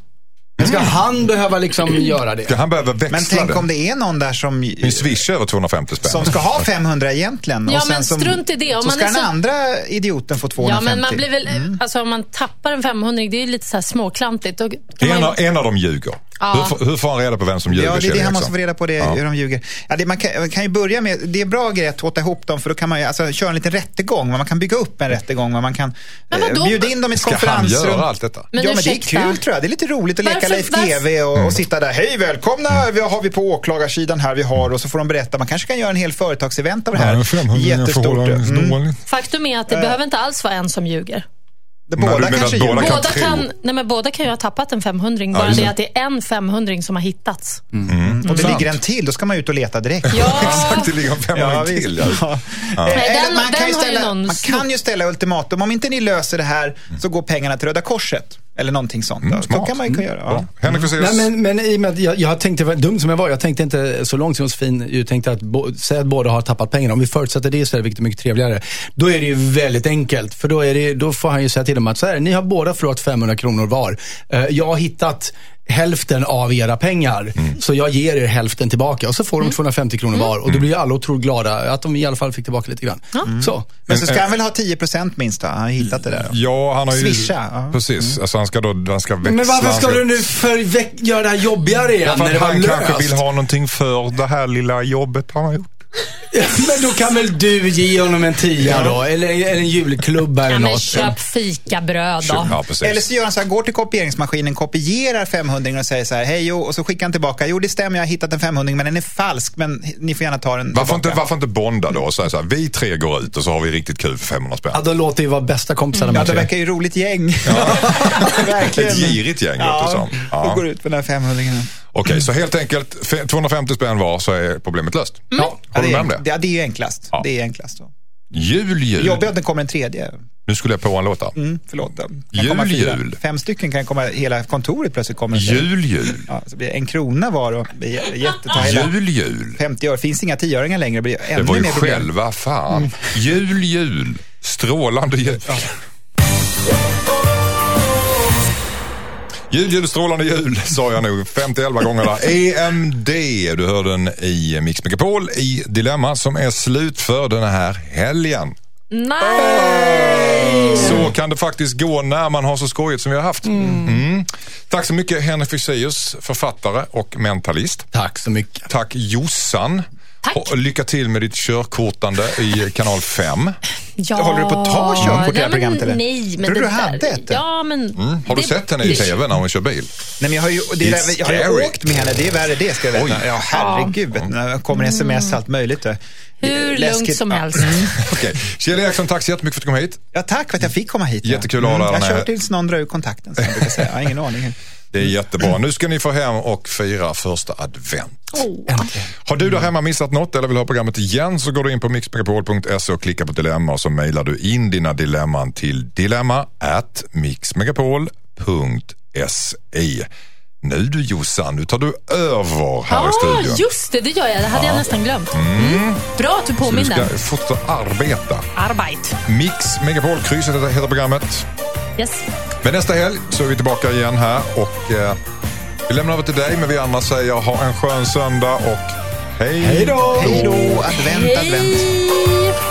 Ska han behöva liksom göra det?
Ska han behöva växla
Men tänk
det?
om det är någon där som,
Min swish är över 250 spänn.
som ska ha 500 egentligen.
Ja,
och sen
men
som,
strunt i det. Om
så
man
ska
är
den
så-
andra idioten få 250.
Ja, men man blir väl,
Mm.
alltså om man tappar en 500 det är ju lite så här småklantigt. Då kan man
En,
ju,
av- en av dem ljuger.
Ja.
Hur, får- hur får han reda på vem som ljuger?
Ja, det är det han måste få reda på, det,
Ja.
hur de ljuger. Ja, det, man, kan, man kan ju börja med, det är bra grej att tåta ihop dem, för då kan man ju alltså, köra en liten rättegång. Man kan bygga upp en rättegång, man kan eh, bjuda in dem i ett
Ska han
konferensrum.
göra allt detta?
Men
ja, men det är kul tror jag. Det är lite roligt att leka Leif GW och, och sitta där. Hej, välkomna! Vi har vi på åklagarsidan här vi har och så får de berätta. Man kanske kan göra en hel företagsevent av det här. Jättestort. Mm.
faktum är att det behöver inte alls vara en som ljuger.
Men
Båda
menar
kanske
båda kan
Båda kan, nej men båda kan ju ha tappat en 500
Ja,
bara det att det är en 500 som har hittats.
Och det
Sant.
ligger en till, då ska man ut och leta direkt.
Ja,
Exakt, det ligger en 500
visst.
till. Ja.
Ja.
Nej, den-
man, kan ställa,
någon
man kan ju ställa ultimatum. Om inte ni löser det här så går pengarna till Röda Korset. Eller någonting sånt.
Mm,
då.
smart.
kan man ju kunna göra. Ja.
Henrik Fexeus.
Nej, men, men i och med att jag, jag tänkte, vad dum som jag var, jag tänkte inte så långt som Josefin, jag tänkte att bo, säga att båda har tappat pengarna. Om vi förutsätter det istället, vilket är mycket trevligare, då är det ju väldigt enkelt. För då, är det, då får han ju säga till dem att så här, ni har båda förlorat 500 kronor var. Eh, jag har hittat hälften av era pengar, så jag ger er hälften tillbaka. Och så får de 250 kronor var. Och då blir ju alla otroligt glada att de i alla fall fick tillbaka lite grann. Så.
Men så ska han väl ha 10% minst då? Han har hittat det där. Då.
Ja, han har ju...
Swisha.
Precis, alltså han ska då han ska växla.
Men varför ska
han
du nu för, göra det här jobbigare igen
Därför
när det
att han kanske
löst?
vill ha någonting för det här lilla jobbet han har gjort.
Men då kan väl du ge honom en tia då? Eller, eller en julklubba eller
ja, men
något.
köp fikabröd då.
Ja, precis.
Eller så gör han så här, går till kopieringsmaskinen, kopierar 500 och säger så här, hej jo, och så skickar han tillbaka, jo det stämmer, jag har hittat en 500 men den är falsk, men ni får gärna ta den
varför, inte, varför inte bonda då och säga så här, vi tre går ut och så har vi riktigt kul för 500 spänn.
Ja, de låter ju vara bästa kompisar de
Ja, det verkar ju roligt gäng. Verkligen.
Ett girigt gäng låter det som.
Ja,
Ja.
och går ut på den här 500
Okej, så helt enkelt fe- 250 spänn var så är problemet löst. Ja,
Ja,
Håller du
det,
med om det?
ja, det är ju enklast.
Ja.
Det är enklast. Då.
Jul, jul.
Jobbigt att det kommer en tredje.
Nu skulle jag på en låt här.
Mm, förlåt. Kan
Jul, jul.
Fem stycken kan komma, hela kontoret plötsligt kommer.
Jul, jul.
Ja, så blir det en krona var och det blir jä- jätte, ta hela
Jul, jul.
50 öre. Finns inga tioöringar längre. Det blir
Det
ännu
var ju
mer
själva fan. Jul, jul. Strålande jul. Jul, jul, strålande jul sa jag nog 51 gånger där. EMD, du hör den i Mix Megapol i Dilemma som är slut för den här helgen.
Nej!
Så kan det faktiskt gå när man har så skojigt som vi har haft. Mm. Tack så mycket Henrik Fexeus, författare och mentalist.
Tack så mycket.
Tack Jossan.
Tack.
Och lycka till med ditt körkortande i kanal 5.
Ja,
Håller du på att ta körkort i det här programmet, eller?
Nej, men
Tror du
det
du hade ett?
Ja, men...
Mm. Har du
det-
sett henne i tv när hon kör bil?
Nej, men jag har ju, det är,
It's
jag har ju
scary.
åkt med henne. Det är värre det ska jag veta.
Oj.
Ja, herregud. vet du, När det kommer sms allt möjligt. det.
Hur
Läskigt.
lugnt som
Ja.
helst.
Okej. Kjell Eriksson, tack så jättemycket för att du kom hit.
Ja, tack för att jag fick komma hit. ja.
Jättekul att ha dig
Jag
här.
kör tills någon drar ur kontakten, som jag brukar säga. Jag har ingen aning.
Det är jättebra. Nu ska ni få hem och fira första advent. Har du där hemma missat något eller vill ha programmet igen så går du in på mixmegapol.se och klickar på dilemma och så mejlar du in dina dilemman till dilemma at mixmegapol.se. Nu du Jossan, nu tar du över här i
Ja,
studion.
just det. Det gör jag. Det hade jag nästan glömt. Mm. Bra att du
Så du
påminner.
ska fortsätta arbeta.
Arbeit.
Mix Megapol, krysset heter programmet.
Yes.
Men nästa helg så är vi tillbaka igen här och eh, vi lämnar över till dig men vi andra säger ha en skön söndag och hej
Hej då!
Hej då, advent, advent.
Hej!